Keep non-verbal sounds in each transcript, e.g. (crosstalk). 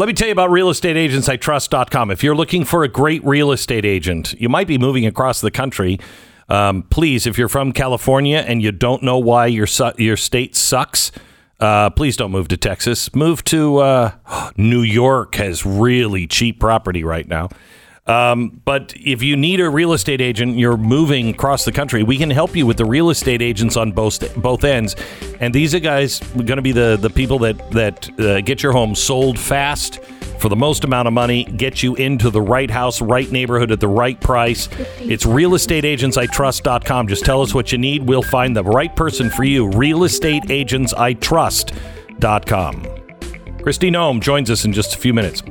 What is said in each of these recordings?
Let me tell you about realestateagentsitrust.com. If you're looking for a great real estate agent, you might be moving across the country. Um, please, if you're from California and you don't know why your su- your state sucks, uh, please don't move to Texas. Move to uh, (gasps) New York has really cheap property right now. Um, but if you need a real estate agent, you're moving across the country. We can help you with the real estate agents on both both ends, and these are guys going to be the the people that that uh, get your home sold fast for the most amount of money, get you into the right house, right neighborhood at the right price. It's realestateagentsitrust.com. Just tell us what you need. We'll find the right person for you. Realestateagentsitrust.com. Kristi Noem joins us in just a few minutes.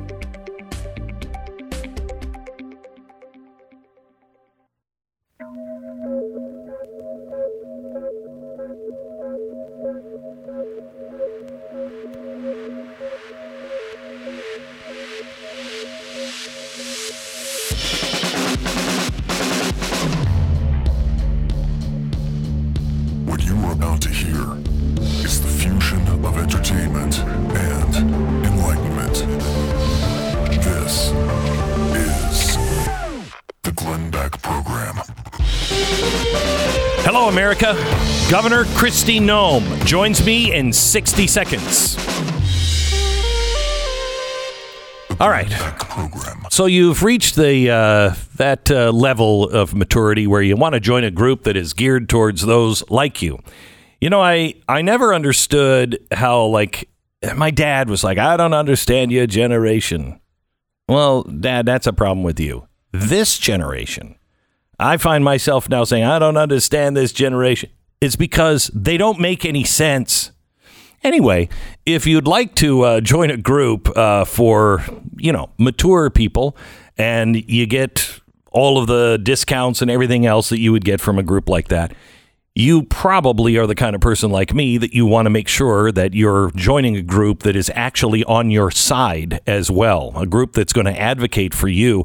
This is the Glenn Beck Program. Hello, America. Governor Kristi Noem joins me in 60 seconds. All right. So you've reached the uh, that uh, level of maturity where you want to join a group that is geared towards those like you. You know, I I never understood how like my dad was like, I don't understand your generation. Well, dad, that's a problem with you. This generation, I find myself now saying, I don't understand this generation. It's because they don't make any sense. Anyway, if you'd like to uh, join a group uh, for, you know, mature people and you get all of the discounts and everything else that you would get from a group like that, you probably are the kind of person like me that you want to make sure that you're joining a group that is actually on your side as well, a group that's going to advocate for you.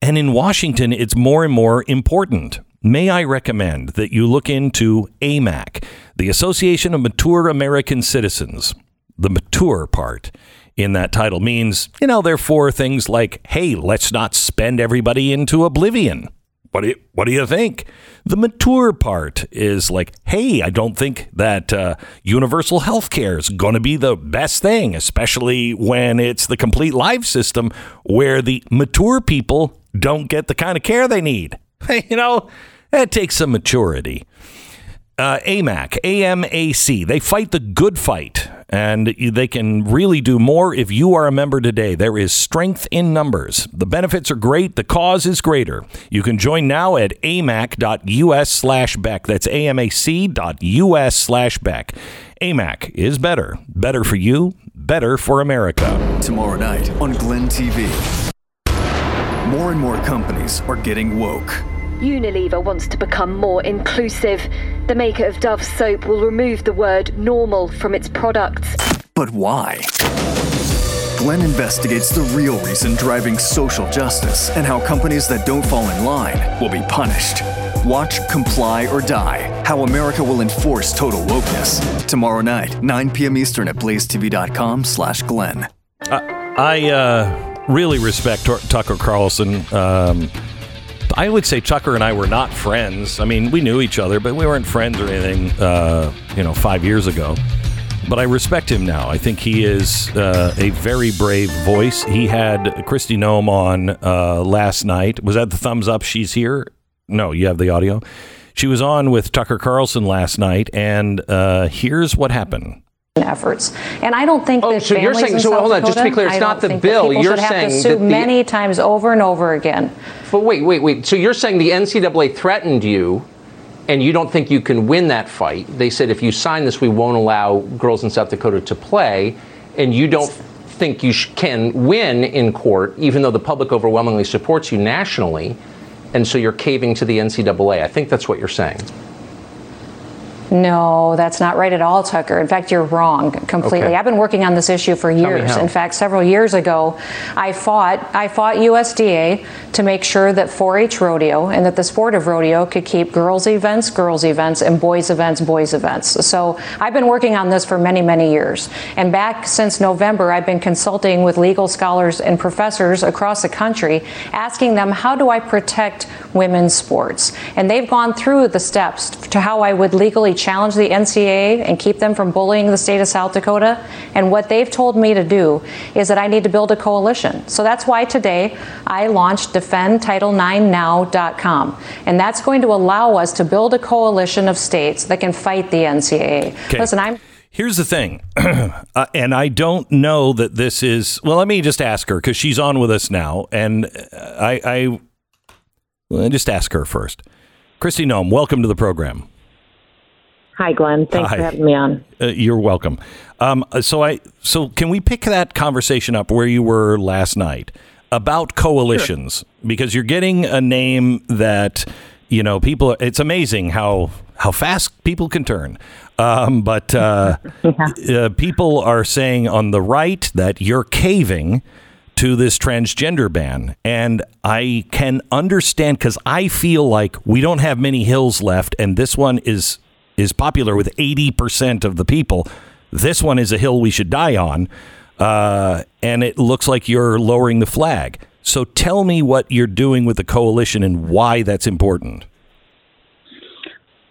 And in Washington, it's more and more important. May I recommend that you look into AMAC, the Association of Mature American Citizens? The mature part in that title means, you know, they're for things like, hey, let's not spend everybody into oblivion. What do you, what do you think? The mature part is like, hey, I don't think that uh, universal health care is going to be the best thing, especially when it's the complete life system where the mature people don't get the kind of care they need. (laughs) you know, that takes some maturity. Uh, AMAC, AMAC, they fight the good fight, and they can really do more if you are a member today. There is strength in numbers. The benefits are great, the cause is greater. You can join now at amac.us slash Beck. That's amac.us slash Beck. AMAC is better. Better for you, better for America. Tomorrow night on Glenn TV. More and more companies are getting woke. Unilever wants to become more inclusive. The maker of Dove soap will remove the word normal from its products. But why? Glenn investigates the real reason driving social justice and how companies that don't fall in line will be punished. Watch Comply or Die How America Will Enforce Total Wokeness. Tomorrow night, 9 p.m. Eastern at blazetv.com slash Glenn. I uh, really respect Tor- Tucker Carlson. Um, I would say Tucker and I were not friends. I mean, we knew each other, but we weren't friends or anything, uh, you know, five years ago. But I respect him now. I think he is uh, a very brave voice. He had Kristi Noem on uh, last night. Was that the thumbs up? She's here? No, you have the audio. She was on with Tucker Carlson last night, and uh, here's what happened. Efforts. And I don't think Oh, that so you're families saying- in so South hold on, just to be clear, it's I not the bill. You're saying to that sue the- many times over and over again. But wait, wait, wait. So you're saying the NCAA threatened you, and you don't think you can win that fight? They said if you sign this, we won't allow girls in South Dakota to play, and you don't think you sh- can win in court, even though the public overwhelmingly supports you nationally, and so you're caving to the NCAA. I think that's what you're saying. No, that's not right at all, Tucker. In fact, you're wrong completely. Okay. I've been working on this issue for years. In fact, several years ago, I fought I fought USDA to make sure that 4-H rodeo and that the sport of rodeo could keep girls events, girls events, and boys events, boys events. So I've been working on this for many, many years. And back since November, I've been consulting with legal scholars and professors across the country, asking them how do I protect women's sports, and they've gone through the steps to how I would legally challenge the NCAA and keep them from bullying the state of South Dakota. And what they've told me to do is that I need to build a coalition. So that's why today I launched DefendTitle9Now.com. And that's going to allow us to build a coalition of states that can fight the NCAA. Okay. Listen, I'm. Here's the thing, (clears throat) uh, and I don't know that this is. Well, let me just ask her because she's on with us now, and I, I well, just ask her first. Kristi Noem, welcome to the program. Hi, Glenn. Thanks Hi. for having me on. Uh, you're welcome. Um, so I so can we pick that conversation up where you were last night about coalitions because you're getting a name that you know people. It's amazing how how fast people can turn. Um, but uh, (laughs) uh, people are saying on the right that you're caving to this transgender ban. And I can understand because I feel like we don't have many hills left, and this one is is popular with 80% of the people. This one is a hill we should die on. Uh, and it looks like you're lowering the flag. So tell me what you're doing with the coalition and why that's important.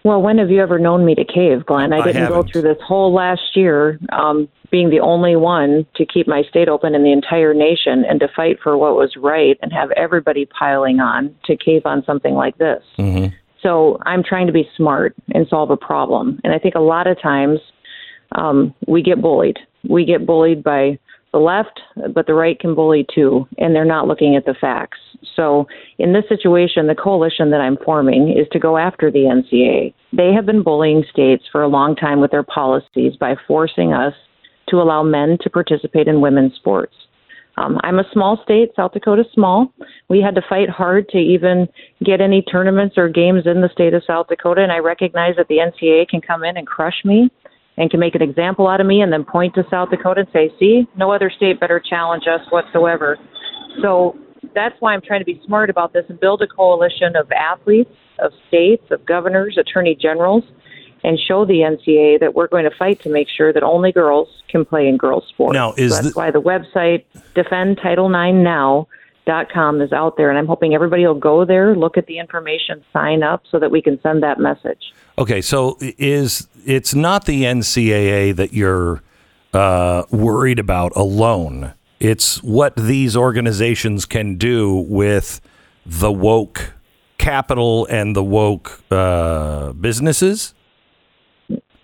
Well, when have you ever known me to cave, Glenn? I I didn't go through this whole last year um, being the only one to keep my state open in the entire nation and to fight for what was right and have everybody piling on to cave on something like this. So I'm trying to be smart and solve a problem. And I think a lot of times um, we get bullied. We get bullied by the left, but the right can bully too, and they're not looking at the facts. So in this situation, the coalition that I'm forming is to go after the NCAA. They have been bullying states for a long time with their policies by forcing us to allow men to participate in women's sports. Um, I'm a small state, South Dakota's small. We had to fight hard to even get any tournaments or games in the state of South Dakota, and I recognize that the NCAA can come in and crush me and can make an example out of me and then point to South Dakota and say, see, no other state better challenge us whatsoever. So that's why I'm trying to be smart about this and build a coalition of athletes, of states, of governors, attorney generals, and show the NCAA that we're going to fight to make sure that only girls can play in girls' sports. Now, is so that's the- why the website defendtitle9now.com is out there, and I'm hoping everybody will go there, look at the information, sign up so that we can send that message. Okay, so is it's not the NCAA that you're uh, worried about alone. It's what these organizations can do with the woke capital and the woke uh, businesses.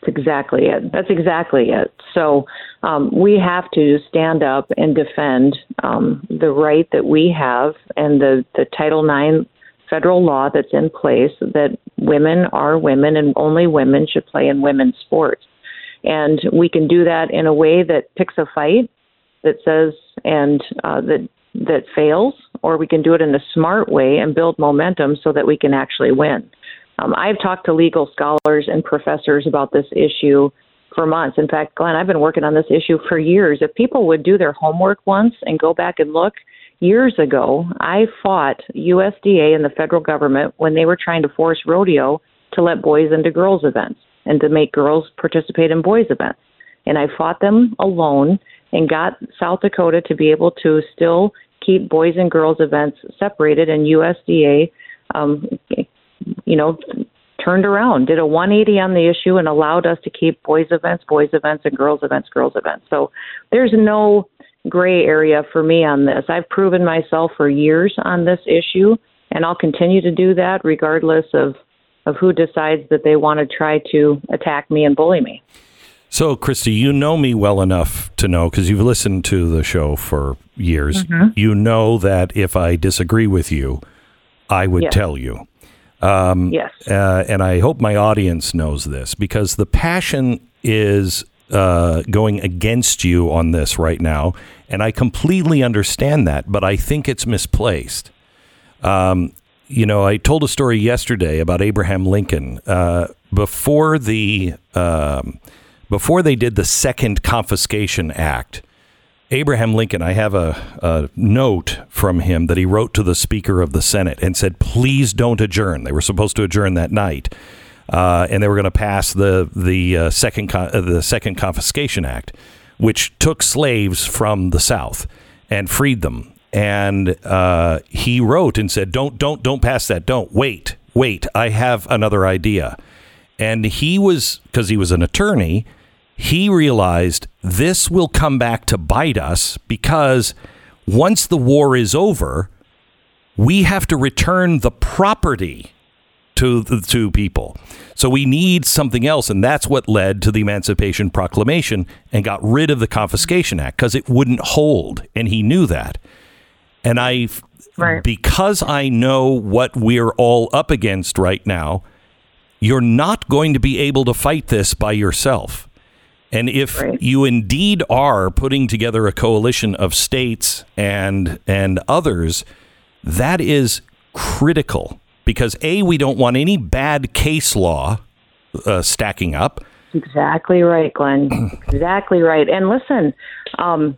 Exactly it. That's exactly it. So um, we have to stand up and defend um, the right that we have and the, the Title IX federal law that's in place that women are women and only women should play in women's sports. And we can do that in a way that picks a fight that says and uh, that that fails, or we can do it in a smart way and build momentum so that we can actually win. Um, I've talked to legal scholars and professors about this issue for months. In fact, Glenn, I've been working on this issue for years. If people would do their homework once and go back and look, years ago, I fought USDA and the federal government when they were trying to force rodeo to let boys into girls' events and to make girls participate in boys' events. And I fought them alone and got South Dakota to be able to still keep boys and girls events separated and USDA um, you know, turned around, did a 180 on the issue, and allowed us to keep boys' events, boys' events, and girls' events, girls' events. So there's no gray area for me on this. I've proven myself for years on this issue, and I'll continue to do that regardless of, of who decides that they want to try to attack me and bully me. So, Kristi, you know me well enough to know because you've listened to the show for years. Mm-hmm. You know that if I disagree with you, I would Yes. tell you. Yes. uh, and I hope my audience knows this because the passion is uh, going against you on this right now, and I completely understand that, but I think it's misplaced. Um, you know, I told a story yesterday about Abraham Lincoln. Uh, before the um, before they did the Second Confiscation Act, Abraham Lincoln, I have a, a, note from him that he wrote to the Speaker of the Senate and said, "Please don't adjourn." They were supposed to adjourn that night, uh, and they were going to pass the the uh, second uh, the Second Confiscation Act, which took slaves from the South and freed them. And uh, he wrote and said, "Don't don't don't pass that. Don't wait wait. I have another idea." And he was because he was an attorney he realized this will come back to bite us because once the war is over, we have to return the property to the to people. So we need something else, and that's what led to the Emancipation Proclamation and got rid of the Confiscation Act because it wouldn't hold, and he knew that. And I, right. because I know what we're all up against right now, you're not going to be able to fight this by yourself. And if right. you indeed are putting together a coalition of states and and others, that is critical because a we don't want any bad case law uh, stacking up. Exactly right, Glenn. (clears throat) exactly right. And listen, um,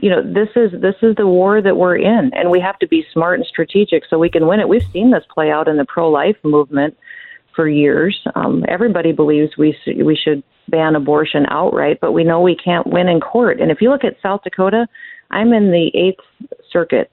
you know this is this is the war that we're in, and we have to be smart and strategic so we can win it. We've seen this play out in the pro-life movement for years. Um, everybody believes we we should ban abortion outright, but we know we can't win in court. And if you look at South Dakota, I'm in the Eighth Circuit,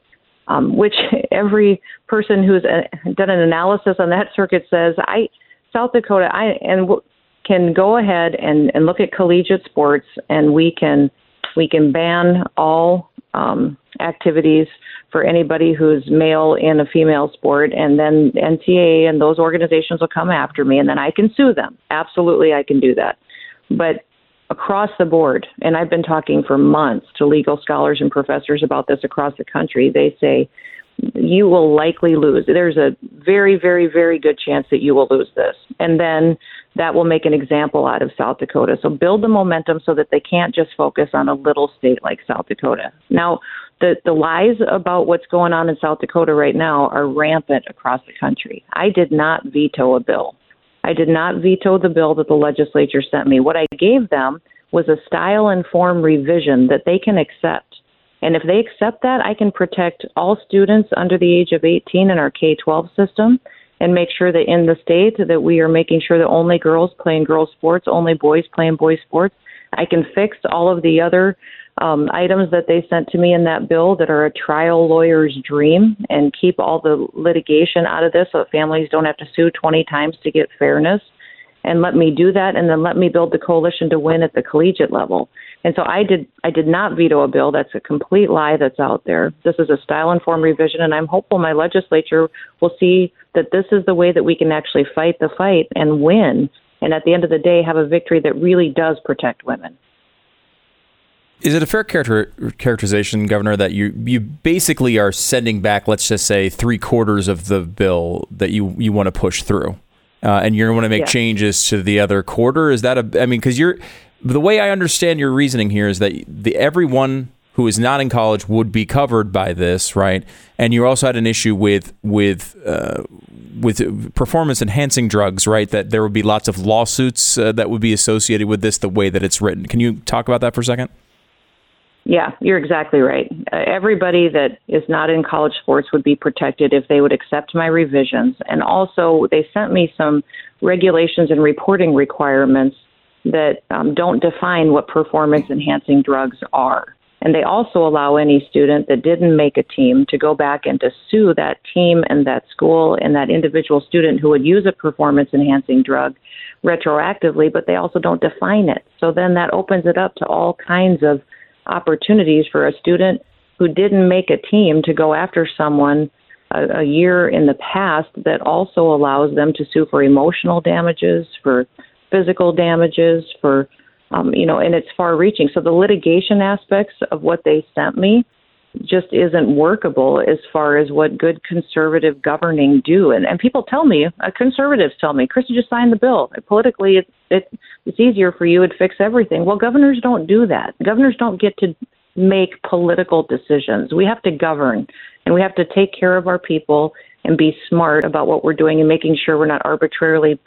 um, which (laughs) every person who's a, uh, done an analysis on that circuit says I South Dakota I and w- can go ahead and, and look at collegiate sports, and we can we can ban all um, activities for anybody who's male in a female sport, and then NCAA and those organizations will come after me, and then I can sue them. Absolutely, I can do that. But across the board, and I've been talking for months to legal scholars and professors about this across the country, they say you will likely lose. There's a very, very, very good chance that you will lose this. And then that will make an example out of South Dakota. So build the momentum so that they can't just focus on a little state like South Dakota. Now, the, the lies about what's going on in South Dakota right now are rampant across the country. I did not veto a bill. I did not veto the bill that the legislature sent me. What I gave them was a style and form revision that they can accept. And if they accept that, I can protect all students under the age of 18 in our K 12 system and make sure that in the state that we are making sure that only girls playing girls sports, only boys playing boys sports. I can fix all of the other um, items that they sent to me in that bill that are a trial lawyer's dream and keep all the litigation out of this so that families don't have to sue 20 times to get fairness. And let me do that, and then let me build the coalition to win at the collegiate level. And so I did. I did not veto a bill. That's a complete lie that's out there. This is a style-informed revision, and I'm hopeful my legislature will see that this is the way that we can actually fight the fight and win. And at the end of the day, have a victory that really does protect women. Is it a fair character, characterization, Governor, that you you basically are sending back, let's just say, three quarters of the bill that you you want to push through, uh, and you want to make yeah. changes to the other quarter? Is that a? I mean, because you're the way I understand your reasoning here is that the everyone who is not in college would be covered by this, right? And you also had an issue with with uh, with performance enhancing drugs, right? That there would be lots of lawsuits uh, that would be associated with this, the way that it's written. Can you talk about that for a second? Yeah, you're exactly right. Uh, everybody that is not in college sports would be protected if they would accept my revisions. And also, they sent me some regulations and reporting requirements that um, don't define what performance enhancing drugs are. And they also allow any student that didn't make a team to go back and to sue that team and that school and that individual student who would use a performance enhancing drug retroactively, but they also don't define it. So then that opens it up to all kinds of opportunities for a student who didn't make a team to go after someone a, a year in the past that also allows them to sue for emotional damages, for physical damages, for um, you know, and it's far reaching. So the litigation aspects of what they sent me just isn't workable as far as what good conservative governing do. And, and people tell me, uh, conservatives tell me, Kristi, just sign the bill. Politically, it, it, it's easier for you. It fix everything. Well, governors don't do that. Governors don't get to make political decisions. We have to govern, and we have to take care of our people and be smart about what we're doing and making sure we're not arbitrarily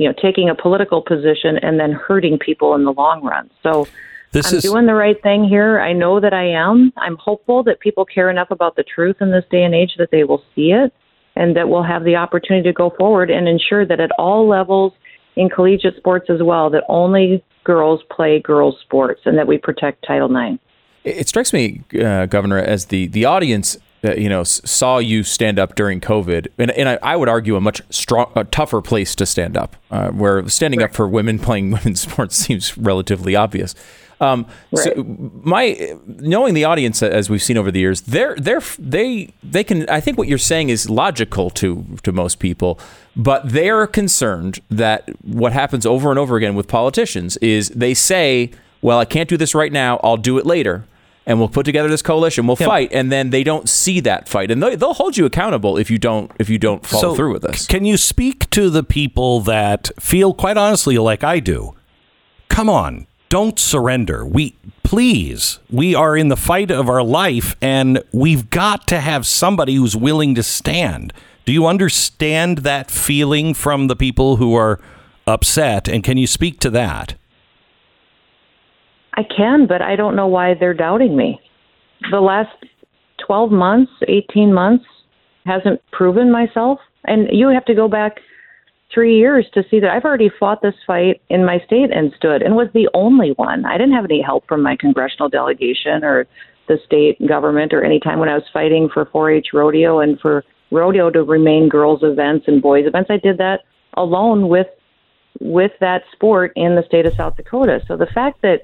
you know, taking a political position and then hurting people in the long run. So This I'm is doing the right thing here. I know that I am. I'm hopeful that people care enough about the truth in this day and age that they will see it and that we'll have the opportunity to go forward and ensure that at all levels in collegiate sports as well, that only girls play girls sports and that we protect Title IX. It strikes me, uh, Governor, as the the audience, uh, you know, saw you stand up during COVID, and, and I, I would argue a much strong, a tougher place to stand up, uh, where standing up for women playing (laughs) women's sports seems relatively obvious. Um, So my knowing the audience as we've seen over the years, they're they're they they can. I think what you're saying is logical to to most people, but they're concerned that what happens over and over again with politicians is they say, "Well, I can't do this right now. I'll do it later." And we'll put together this coalition. We'll fight, and then they don't see that fight, and they, they'll hold you accountable if you don't if you don't follow So, through with this. Can you speak to the people that feel quite honestly like I do? Come on, don't surrender. We please, we are in the fight of our life and we've got to have somebody who's willing to stand. Do you understand that feeling from the people who are upset and can you speak to that? I can, but I don't know why they're doubting me. The last 12 months, 18 months hasn't proven myself. And you have to go back three years to see that I've already fought this fight in my state and stood and was the only one. I didn't have any help from my congressional delegation or the state government or any time when I was fighting for 4 H rodeo and for rodeo to remain girls' events and boys' events. I did that alone with with that sport in the state of South Dakota. So the fact that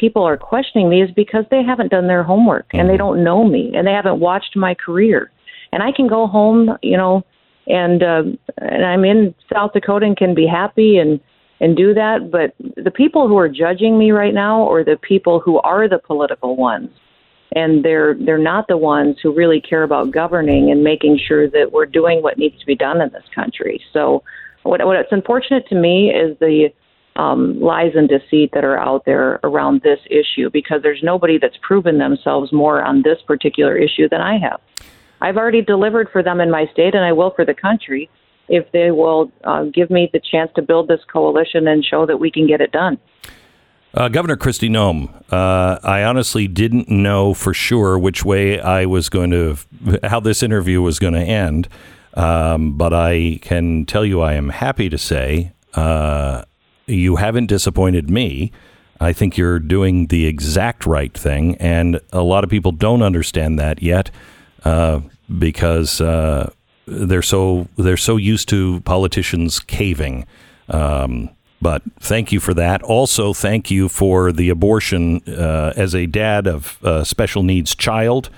people are questioning me is because they haven't done their homework and they don't know me and they haven't watched my career. And I can go home, you know, and uh, and I'm in South Dakota and can be happy and and do that. But the people who are judging me right now, or the people who are the political ones, and they're they're not the ones who really care about governing and making sure that we're doing what needs to be done in this country. So, what what's unfortunate to me is the um, lies and deceit that are out there around this issue because there's nobody that's proven themselves more on this particular issue than I have. I've already delivered for them in my state, and I will for the country if they will uh, give me the chance to build this coalition and show that we can get it done. Uh, Governor Kristi Noem, uh, I honestly didn't know for sure which way I was going to, how this interview was going to end. Um, but I can tell you, I am happy to say uh, you haven't disappointed me. I think you're doing the exact right thing, and a lot of people don't understand that yet uh, because uh, they're so they're so used to politicians caving. Um, but thank you for that. Also, thank you for the abortion uh, as a dad of a special needs child.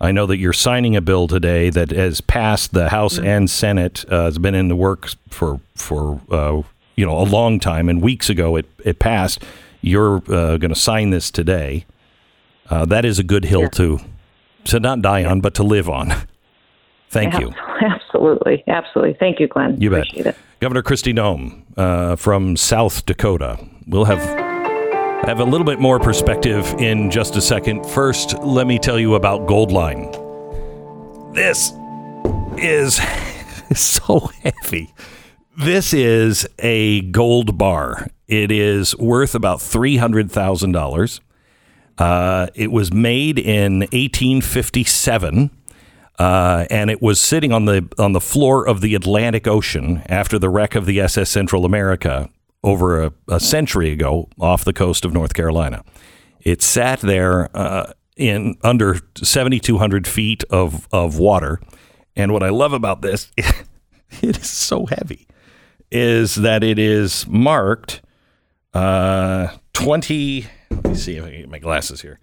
I know that you're signing a bill today that has passed the House and Senate. Uh, it's been in the works for for uh, you know a long time, and weeks ago it it passed. You're uh, going to sign this today. Uh, that is a good hill to to not die on, but to live on. (laughs) Thank you. (laughs) Absolutely, absolutely. Thank you, Glenn. You bet. Appreciate it. Governor Kristi Noem uh, from South Dakota. We'll have have a little bit more perspective in just a second. First, let me tell you about Goldline. This is (laughs) so heavy. This is a gold bar. It is worth about three hundred thousand dollars. Uh, it was made in 1857 uh, and it was sitting on the on the floor of the Atlantic Ocean after the wreck of the SS Central America over a, a century ago off the coast of North Carolina. It sat there uh, in under 7,200 feet of of water, and what I love about this, (laughs) it is so heavy, is that it is marked uh, 20. Let me see if I can get my glasses here.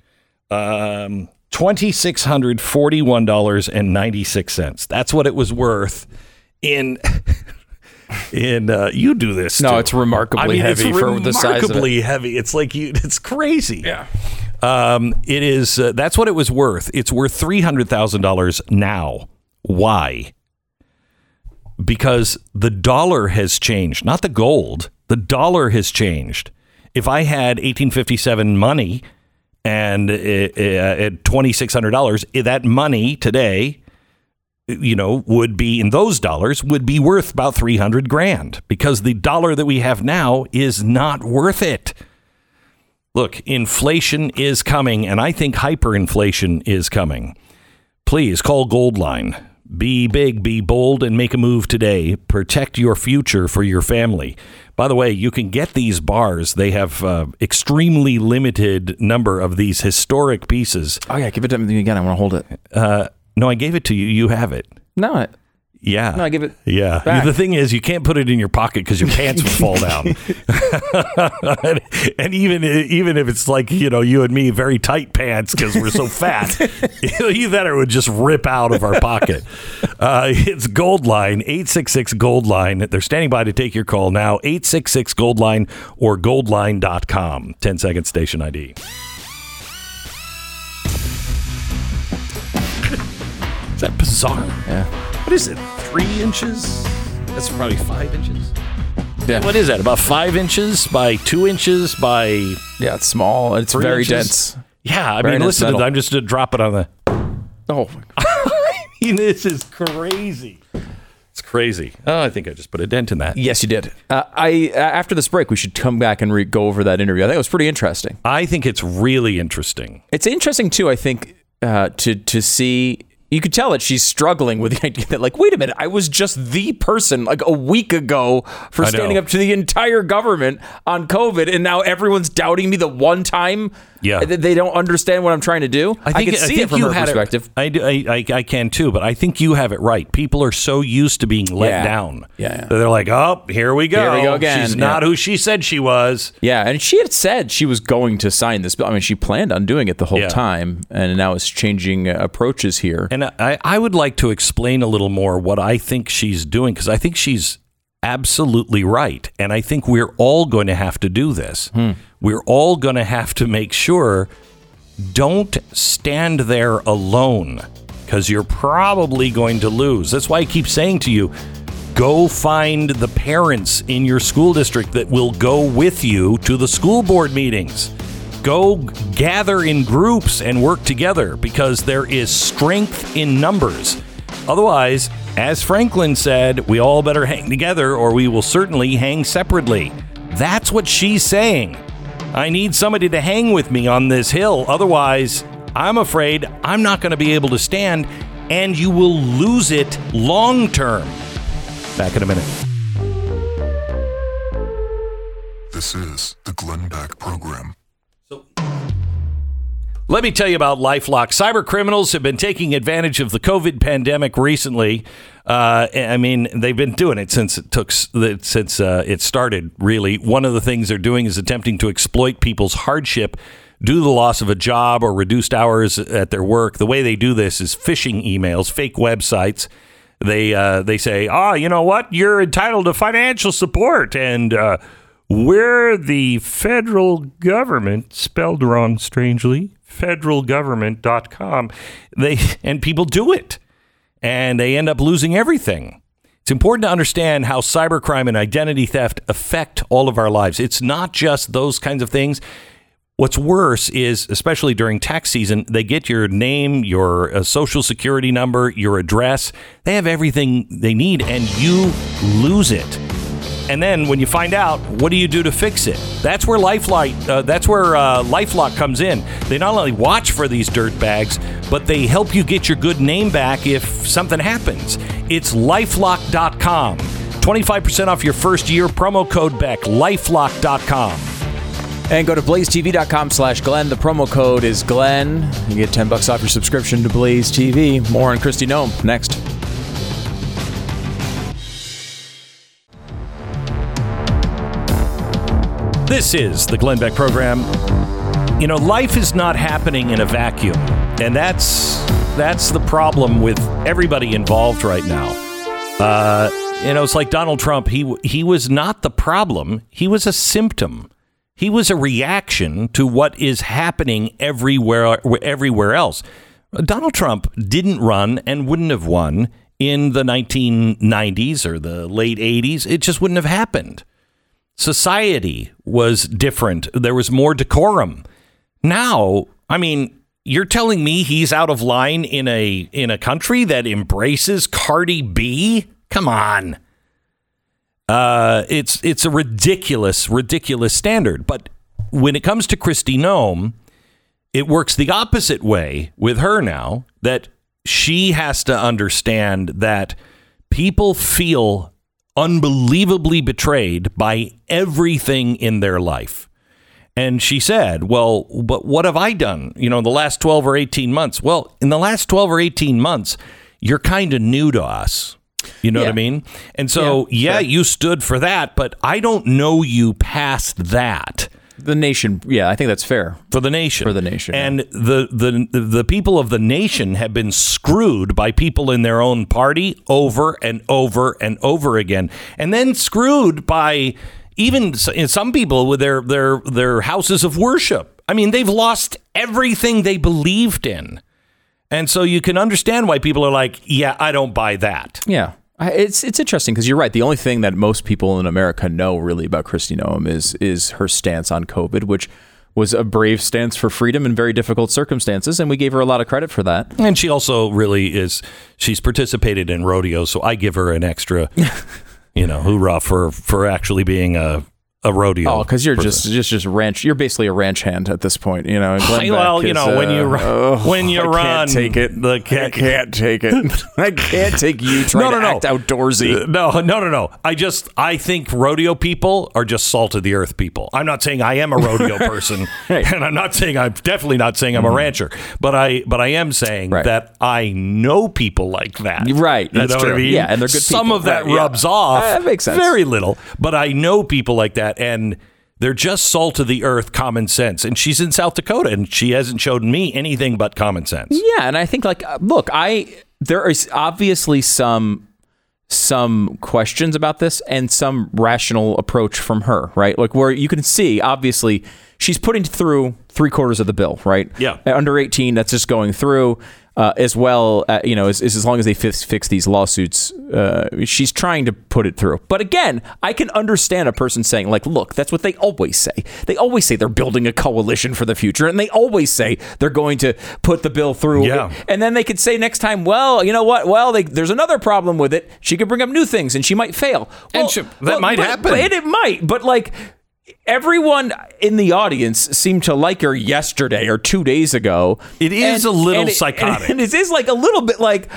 Um, twenty six hundred forty one dollars and ninety six cents. That's what it was worth in. (laughs) In uh, you do this. No, too. it's remarkably I mean, heavy it's for the size of it. Remarkably heavy. It's like you. (laughs) It's crazy. Yeah. Um, it is. Uh, that's what it was worth. It's worth three hundred thousand dollars now. Why? Because the dollar has changed, not the gold. The dollar has changed. If I had 1857 money and uh, uh, at twenty six hundred dollars, that money today you know, would be in those dollars would be worth about 300 grand because the dollar that we have now is not worth it. Look, inflation is coming, and I think hyperinflation is coming. Please call Goldline. Be big, be bold, and make a move today. Protect your future for your family. By the way, you can get these bars. They have uh, extremely limited number of these historic pieces. Oh yeah, give it to me again. I want to hold it. Uh, no, I gave it to you. You have it. No, I, Yeah. no, I give it. Yeah. back. The thing is, you can't put it in your pocket because your pants would fall down. and, (laughs) (laughs) and even even if it's like you know you and me, very tight pants because we're so fat, either that or it would just rip out of our pocket. Uh, it's Gold Line eight six six Gold Line. They're standing by to take your call now. Eight six six Gold Line or goldline.com. 10 second station ID. Is that bizarre? Yeah. What is it? Three inches? That's probably five inches. Yeah. What is that? About five inches by two inches by. Yeah, it's small. It's very inches? dense. Yeah, I Very mean, dense listen to that. I'm just going to drop it on the. Oh, (laughs) I mean, this is crazy. It's crazy. Oh, I think I just put a dent in that. yes, you did. Uh, I uh, after this break, we should come back and re- go over that interview. I think it was pretty interesting. I think it's really interesting. It's interesting too. I think uh, to to see. You could tell that she's struggling with the (laughs) idea that, like, wait a minute, I was just the person like a week ago for standing up to the entire government on COVID, and now everyone's doubting me the one time. Yeah. that they don't understand what I'm trying to do. I, can see it from her perspective. It, I, do- I, I, I can too, but I think you have it right. People are so used to being let Yeah. down. Yeah, yeah. that They're like, oh, here we go. Here we go again. She's not who she said she was. Yeah, and she had said she was going to sign this bill. I mean, she planned on doing it the whole Yeah. time, and now it's changing approaches here. And I, I would like to explain a little more what I think she's doing because I think she's absolutely right. And I think we're all going to have to do this. Hmm. We're all going to have to make sure don't stand there alone because you're probably going to lose. That's why I keep saying to you go find the parents in your school district that will go with you to the school board meetings. Go gather in groups and work together because there is strength in numbers. Otherwise, as Franklin said, we all better hang together or we will certainly hang separately. That's what she's saying. I need somebody to hang with me on this hill. Otherwise, I'm afraid I'm not going to be able to stand and you will lose it long term. Back in a minute. This is the Glenn Beck Program. Let me tell you about LifeLock. Cyber criminals have been taking advantage of the COVID pandemic recently. Uh, I mean, they've been doing it since it took since uh, it started. Really, one of the things they're doing is attempting to exploit people's hardship due to the loss of a job or reduced hours at their work. The way they do this is phishing emails, fake websites. They uh, they say, "Ah, you know what? You're entitled to financial support," and we're the federal government, spelled wrong, strangely. Federalgovernment.com. They (laughs) and people do it, and they end up losing everything. It's important to understand how cybercrime and identity theft affect all of our lives. It's not just those kinds of things. What's worse is, especially during tax season, they get your name, your uh, social security number, your address. They have everything they need, and you lose it. And then when you find out, what do you do to fix it? That's where LifeLight, uh, that's where uh, LifeLock comes in. They not only watch for these dirt bags, but they help you get your good name back if something happens. It's lifelock.com. 25% off your first year. Promo code Beck. Lifelock.com. And go to blazetv.com slash Glenn. The promo code is Glenn. You get 10 bucks off your subscription to Blaze TV. More on Kristi Noem next. This is the Glenn Beck program. You know, life is not happening in a vacuum, and that's that's the problem with everybody involved right now. Uh, you know, it's like Donald Trump. He he was not the problem. He was a symptom. He was a reaction to what is happening everywhere everywhere else. Donald Trump didn't run and wouldn't have won in the 1990s or the late 80s. It just wouldn't have happened society was different. There was more decorum. Now, I mean, you're telling me he's out of line in a in a country that embraces Cardi B? Come on. Uh, it's it's a ridiculous, ridiculous standard. But when it comes to Kristi Noem, it works the opposite way with her now. That she has to understand that people feel unbelievably betrayed by everything in their life. And she said, Well, but what have I done, you know, the last 12 or 18 months? Well, in the last 12 or 18 months, you're kind of new to us. You know what I mean? And so, yeah, sure. you stood for that, but I don't know you past that The nation, yeah, I think that's fair. for the nation. For the nation, yeah. And the, the the people of the nation have been screwed by people in their own party over and over and over again. And then screwed by even some people with their their their houses of worship. I mean, they've lost everything they believed in. And so you can understand why people are like, "Yeah, I don't buy that." Yeah. It's it's interesting because you're right. The only thing that most people in America know really about Kristi Noem is is her stance on COVID, which was a brave stance for freedom in very difficult circumstances, and we gave her a lot of credit for that. And she also really is. She's participated in rodeos, so I give her an extra, (laughs) you know, hoorah for for actually being a a rodeo. Oh, because you're person. just just just ranch. You're basically a ranch hand at this point. You know. (laughs) Well, you know, when you uh, run, oh, when you I run, can't take it. The I can't take it. (laughs) I can't take you trying No, no, to no. act outdoorsy. Uh, No, no, no, no. I just I think rodeo people are just salt of the earth people. I'm not saying I am a rodeo (laughs) person, and I'm not saying I'm definitely not saying I'm a rancher, but I but I am saying Mm-hmm. Right. that I know people like that. Right, You that's know what I true. mean? Yeah, and they're good Some people. of that Right, yeah. rubs off. Uh, that makes sense. Very little, but I know people like that, and they're just salt of the earth, common sense. And she's in South Dakota, and she hasn't shown me anything but common sense. Yeah, and I think like uh, look, I there is obviously some some questions about this and some rational approach from her, right? Like where you can see obviously she's putting through three quarters of the bill, right? Yeah. Under 18, that's just going through. Uh, as well, uh, you know, as, as long as they fix, fix these lawsuits, uh, she's trying to put it through. But again, I can understand a person saying, like, look, that's what they always say. They always say they're building a coalition for the future, and they always say they're going to put the bill through. Yeah. And then they could say next time, well, you know what? Well, they, there's another problem with it. She could bring up new things, and she might fail. And she- that might but- happen. but it, it might, but like everyone in the audience seemed to like her yesterday or two days ago. It is a little psychotic. and (laughs) it is like a little bit like.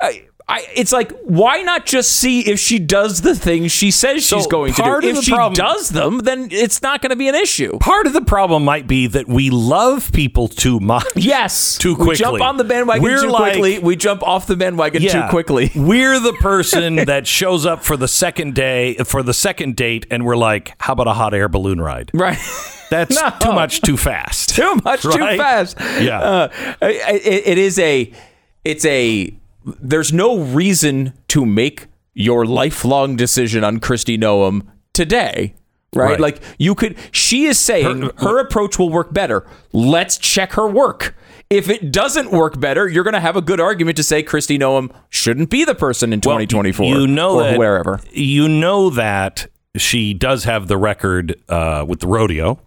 I, I, it's like why not just see if she does the things she says she's So going to do? If she problem- does them, then it's not going to be an issue. Part of the problem might be that we love people too much. Yes, (laughs) Too We jump quickly. on the bandwagon We're too like- quickly. We jump off the bandwagon too quickly. (laughs) We're the person that shows up for the second day, for the second date, and we're like, how about a hot air balloon ride? Right. (laughs) That's No. too much too fast. too much too fast. Yeah. Uh, it, it is a. It's a. There's no reason to make your lifelong decision on Kristi Noem today. Right? Right. Like you could. She is saying her, approach will work better. Let's check her work. If it doesn't work better, you're going to have a good argument to say Kristi Noem shouldn't be the person in 2024. You know that wherever. You know that she does have the record uh, with the rodeo.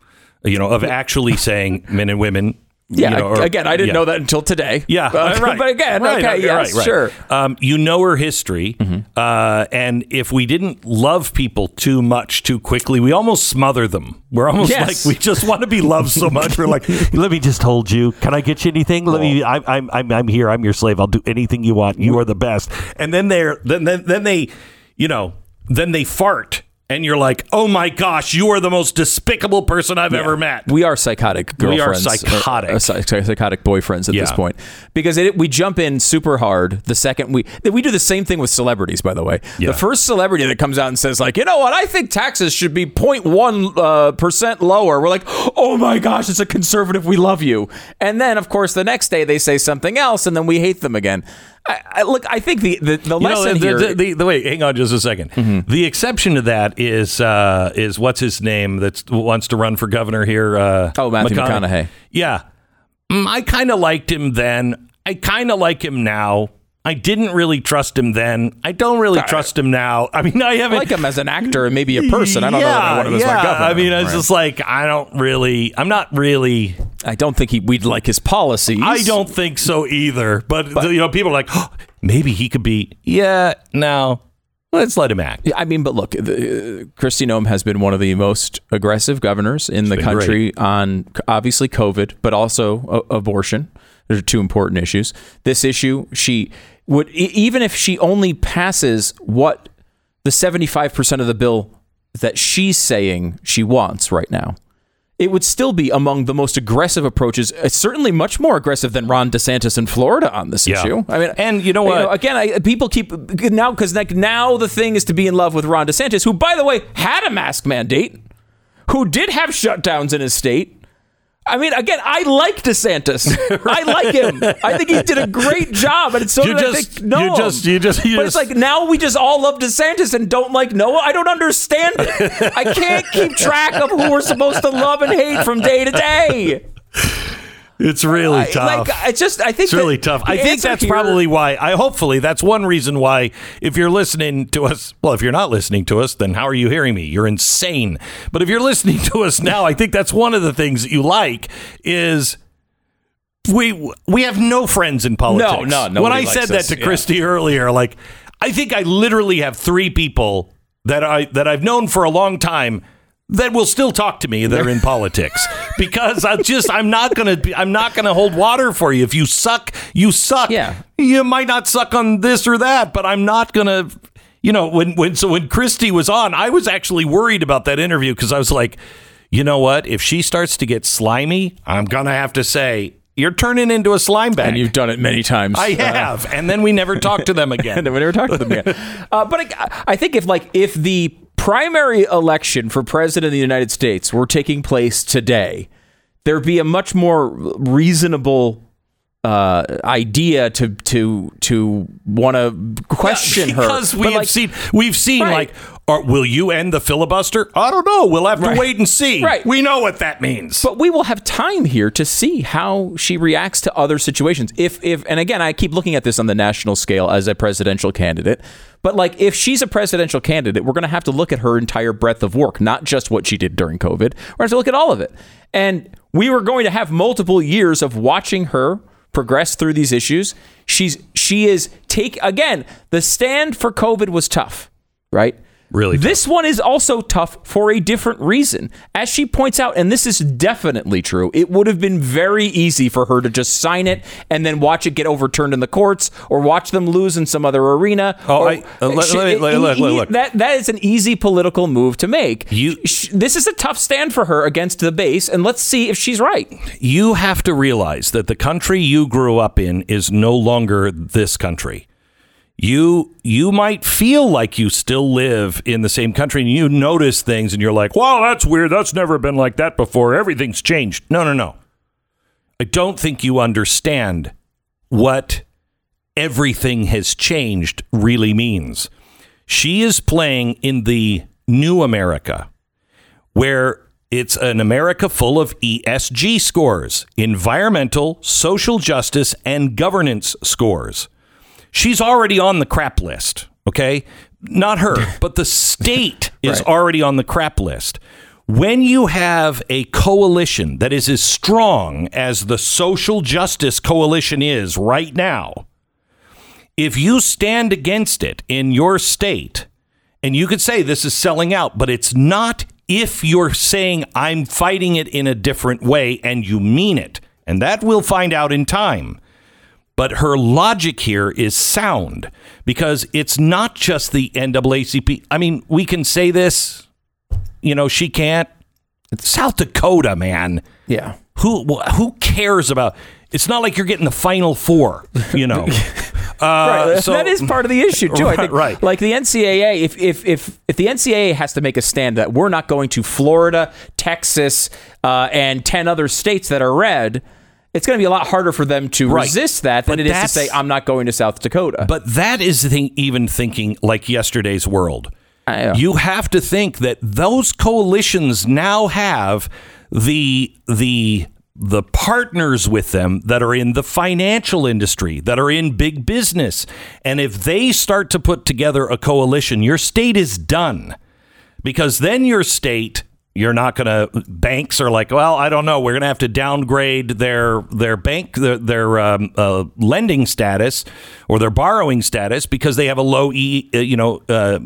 You know of actually saying men and women. Yeah. you know, or- again, I didn't yeah. know that until today. Yeah, Uh, (laughs) right. (laughs) But again, Right, okay, yes, right, right. sure. Um, you know her history, uh, and if we didn't love people too much too quickly, we almost smother them. We're almost Yes. like we just want to be loved so much. We're like, (laughs) let me just hold you. Can I get you anything? Let me. I'm, I'm, I'm, I'm here. I'm your slave. I'll do anything you want. You are the best. And then they're then then then they, you know, then they fart. And you're like, oh my gosh, you are the most despicable person I've ever met. We are psychotic We are girlfriends. psychotic. uh, uh, psy- psychotic boyfriends at this point because it, we jump in super hard the second we we do the same thing with celebrities. By the way, Yeah. the first celebrity that comes out and says like, you know what, I think taxes should be 0.1 uh, percent lower. We're like, oh my gosh, it's a conservative. We love you. And then of course the next day they say something else, and then we hate them again. I, I, look, I think the the, the You know, lesson the, here. the, the, wait, hang on just a 2nd The exception to that is uh, is what's his name that wants to run for governor here? Uh, Oh, Matthew McConaughey. Yeah, Mm, I kind of liked him then. I kind of like him now. I didn't really trust him then. I don't really trust him now. I mean, I I haven't like him as an actor and maybe a person. I don't know that I want him as my governor. I mean, it's Right. just like I don't really. I'm not really. I don't think he we'd like his policies. I don't think so either. But, you know, people are like, oh, maybe he could be. Yeah, no. Let's let him act. I mean, but look, the, uh, Kristi Noem has been one of the most aggressive governors in the been country on obviously COVID, but also uh, abortion. Those are two important issues. This issue, she would e- even if she only passes what the seventy-five percent of the bill that she's saying she wants right now, it would still be among the most aggressive approaches. uh, Certainly, much more aggressive than Ron DeSantis in Florida on this Yeah. issue. I mean, And you know what? again, I, people keep now because like now the thing is to be in love with Ron DeSantis, who, by the way, had a mask mandate, who did have shutdowns in his state. I mean, again, I like DeSantis. (laughs) I like him. I think he did a great job, and it's so You did I just- think Noem. you just- you just- you but just- it's like now we just all love DeSantis and don't like Noem. I don't understand it. I can't keep track of who we're supposed to love and hate from day to day. (laughs) It's really I- tough. Like, it's just, I think it's really that tough. I think that's here- probably why. I hopefully that's one reason why. If you're listening to us, well, if you're not listening to us, then how are you hearing me? You're insane. But if you're listening to us now, I think that's one of the things that you like is. We we have no friends in politics. No, no, When I said that us, to yeah. Kristi earlier, like I think I literally have three people that I that I've known for a long time that will still talk to me that are in (laughs) politics because I just I'm not gonna be, I'm not gonna hold water for you. If you suck, you suck. Yeah. you might not suck on this or that, but I'm not gonna. You know, when when so when Kristi was on, I was actually worried about that interview because I was like, you know what? If she starts to get slimy, I'm gonna have to say you're turning into a slime bag. And you've done it many times. I Uh, have, and then we never talk to them (laughs) again. and we never talked to them again. (laughs) Uh, but I, I think if like if the primary election for president of the United States were taking place today, there'd be a much more reasonable uh, idea to to to want to question her because we've like, seen we've seen Right. like, will you end the filibuster? I don't know. We'll have to Right. wait and see. Right. We know what that means. But we will have time here to see how she reacts to other situations. If if and again, I keep looking at this on the national scale as a presidential candidate. But like if she's a presidential candidate, we're going to have to look at her entire breadth of work, not just what she did during COVID. We're going to have to look at all of it. And we were going to have multiple years of watching her progress through these issues. She's she is take again, the stand for COVID was tough, right? Really tough. This one is also tough for a different reason. As she points out, and this is definitely true, it would have been very easy for her to just sign it and then watch it get overturned in the courts or watch them lose in some other arena. Oh, I- uh, let- She- let let- look, look, look. That, that is an easy political move to make. You- this is a tough stand for her against the base, and let's see if she's right. you have to realize that the country you grew up in is no longer this country. You you might feel like you still live in the same country and you notice things and you're like, "Wow, that's weird. That's never been like that before. Everything's changed." No, no, no. I don't think you understand what everything has changed really means. She is playing in the new America where it's an America full of ESG scores, environmental, social justice, and governance scores. She's already on the crap list, okay? Not her, (laughs) but the state (laughs) is already on the crap list. When you have a coalition that is as strong as the social justice coalition is right now, if you stand against it in your state, and you could say this is selling out, but it's not if you're saying I'm fighting it in a different way and you mean it. And that we'll find out in time. But her logic here is sound because it's not just the NAACP. I mean, we can say this, you know, she can't. It's South Dakota, man. Yeah. Who who cares about? It's not like you're getting the final four, you know. (laughs) Uh, Right. so- that is part of the issue too. I (laughs) think, right. Like the NCAA, if if if if the NCAA has to make a stand that we're not going to Florida, Texas, uh, and ten other states that are red, it's going to be a lot harder for them to Right. resist that than But it is to say I'm not going to South Dakota. But that is the, thing, even thinking like yesterday's world. You have to think that those coalitions now have the the the partners with them that are in the financial industry, that are in big business. And if they start to put together a coalition, your state is done. Because then your state You're not going to. Banks are like, well, I don't know. We're going to have to downgrade their their bank their, their um, uh, lending status or their borrowing status because they have a low e uh, you know uh,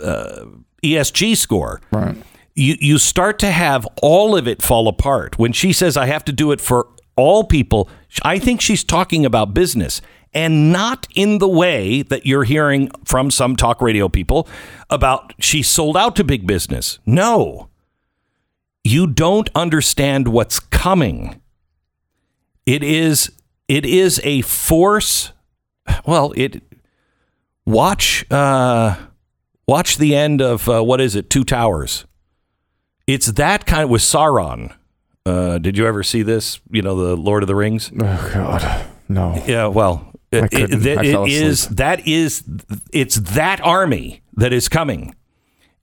uh, ESG score. Right. You you start to have all of it fall apart when she says I have to do it for all people. I think she's talking about business and not in the way that you're hearing from some talk radio people about she sold out to big business. No you don't understand what's coming. It is it is a force. Well, it watch uh, watch the end of uh, what is it? Two Towers. It's that kind with Sauron. Uh, did you ever see this? You know, the Lord of the Rings. Oh God, no. Yeah, well, it, it- it fell is that is it's that army that is coming,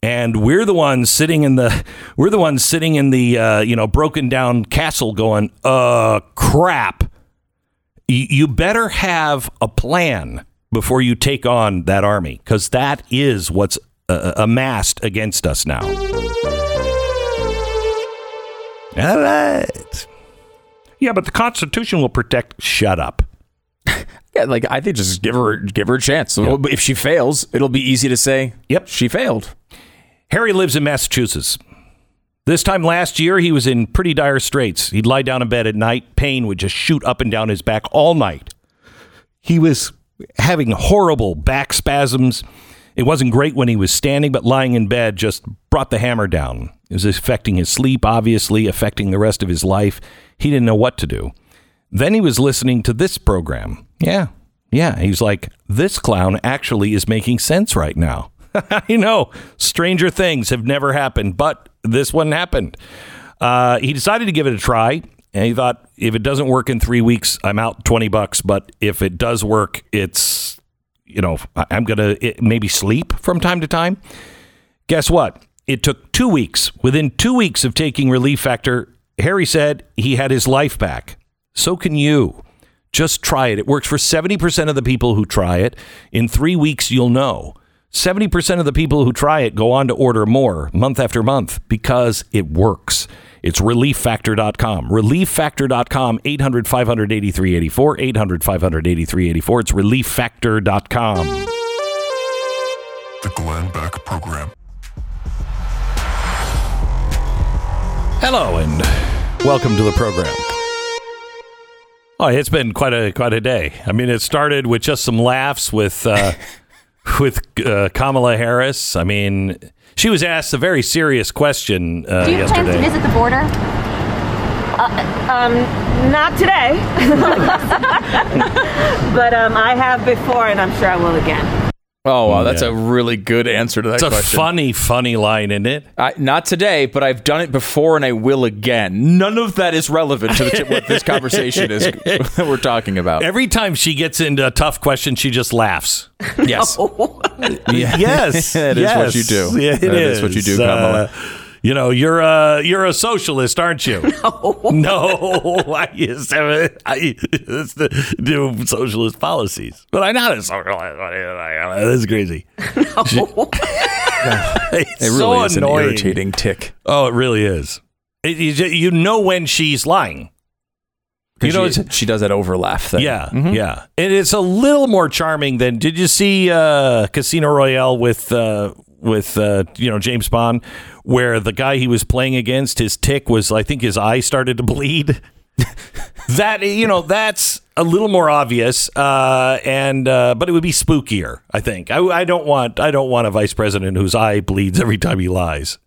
and we're the ones sitting in the we're the ones sitting in the uh, you know broken down castle, going, uh, crap. Y- You better have a plan before you take on that army, because that is what's uh, amassed against us now. All right. Yeah, but the Constitution will protect. Shut up. (laughs) Yeah, like I think just give her give her a chance. So If she fails, it'll be easy to say, Yep. she failed." Harry lives in Massachusetts. This time last year, he was in pretty dire straits. He'd lie down in bed at night, pain would just shoot up and down his back all night. He was having horrible back spasms. It wasn't great when he was standing, but lying in bed just brought the hammer down. It was affecting his sleep, obviously, affecting the rest of his life. He didn't know what to do. Then he was listening to this program. Yeah, yeah. He's like, this clown actually is making sense right now. (laughs) I know. Stranger things have never happened, but this one happened. Uh, he decided to give it a try, and he thought, if it doesn't work in three weeks, I'm out 20 bucks. But if it does work, it's, you know, I'm to maybe sleep from time to time. Guess what? It took two weeks. Within two weeks of taking Relief Factor, Harry said he had his life back. So can you. Just try it. It works for 70% of the people who try it. In three weeks, you'll know. 70% of the people who try it go on to order more month after month because it works. It's relieffactor.com. Relieffactor.com, 800 583 84, 800 583 84. It's relieffactor.com. The Glenn Beck Program. Hello and welcome to the program. Oh, it's been quite a quite a day. I mean, it started with just some laughs with uh, (laughs) with uh, Kamala Harris. I mean, she was asked a very serious question uh, Do you plan to visit the border? Um, not today, (laughs) but um, I have before, and I'm sure I will again. Oh wow, that's Yeah. a really good answer to that It's a funny, funny line, isn't it? I, not today, but I've done it before and I will again. None of that is relevant to the, what this conversation is (laughs) that we're talking about. Every time she gets into a tough question, she just laughs. yes. (laughs) (laughs) Yes, That is what you do. Yeah, it That is what you do, Kamala. Uh, you know, you're a you're a socialist, aren't you? (laughs) No, no. (laughs) I used to I used to do socialist policies, but I'm not a socialist. This is crazy. (laughs) it's It really so is annoying. an irritating tick. Oh, it really is. It, you, you know when she's lying. You know, she, she does that over laugh thing. yeah, yeah. And it's a little more charming than. Did you see uh, Casino Royale with uh, with uh, you know James Bond, where the guy he was playing against, his tick was, I think, his eye started to bleed. (laughs) that you know, that's a little more obvious, uh, and uh, but it would be spookier. I think. I, I don't want. I don't want a vice president whose eye bleeds every time he lies.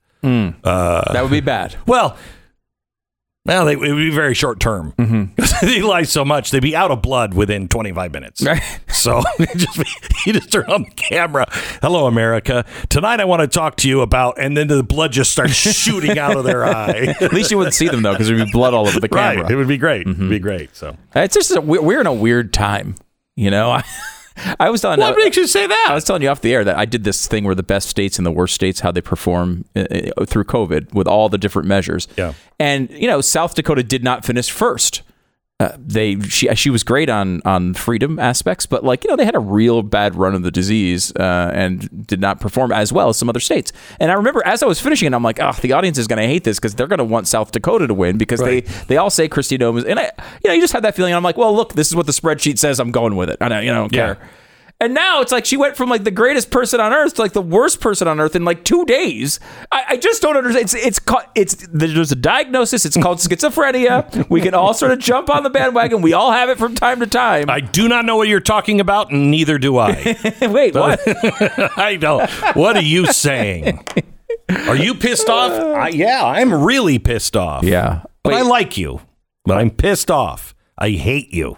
that would be bad. Well, well, they, it would be very short term. Mm-hmm. (laughs) they lie so much, they'd be out of blood within 25 minutes. Right. So (laughs) just be, (laughs) you just turn on the camera. Hello, America. Tonight I want to talk to you about, and then the blood just starts shooting out of their eye. At least you wouldn't see them though, because there'd be blood all over the right. camera. It would be great. Mm-hmm. It'd be great. So It's just a, we're in a weird time. You know, I, was telling what makes you say that? I was telling you off the air that I did this thing where the best states and the worst states how they perform uh, uh, through COVID with all the different measures. Yeah. And you know, South Dakota did not finish first. Uh, they she she was great on on freedom aspects, but like you know they had a real bad run of the disease uh, and did not perform as well as some other states. And I remember as I was finishing it, I'm like, oh, the audience is going to hate this because they're going to want South Dakota to win because Right. they they all say Kristi Noem is, and I you know you just had that feeling. I'm like, well, look, this is what the spreadsheet says. I'm going with it. I don't, you know, I don't Yeah. care. And now it's like she went from like the greatest person on earth to like the worst person on earth in like two days. I, I just don't understand. It's it's ca- it's there's a diagnosis. It's called schizophrenia. We can all sort of jump on the bandwagon. We all have it from time to time. I do not know what you're talking about, and neither do I. (laughs) Wait, what? (laughs) I don't. What are you saying? Are you pissed off? I, yeah, I'm really pissed off. yeah. But I like you. But I'm pissed off. I hate you.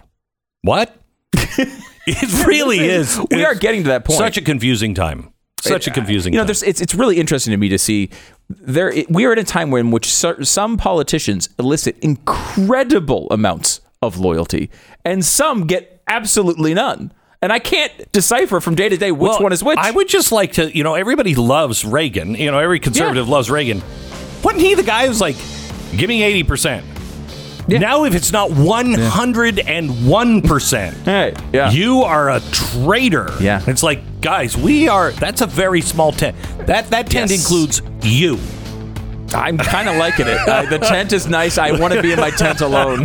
What? (laughs) it really (laughs) is. we are getting to that point. Such a confusing time. Such a confusing you know, it's it's really interesting to me to see there. We are at a time when in which some politicians elicit incredible amounts of loyalty, and some get absolutely none. And I can't decipher from day to day which Well, one is which. I would just like to, you know, everybody loves Reagan. You know, every conservative loves Reagan. Wasn't he the guy who's like, give me 80%? Now, if it's not 101%, hey, yeah. you are a traitor. Yeah. It's like, guys, we are, that's a very small tent. That, that tent Yes. includes you. I'm kind of liking it. Uh, the tent is nice. I want to be in my tent alone.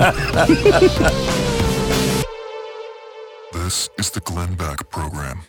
This is the Glenn Beck Program.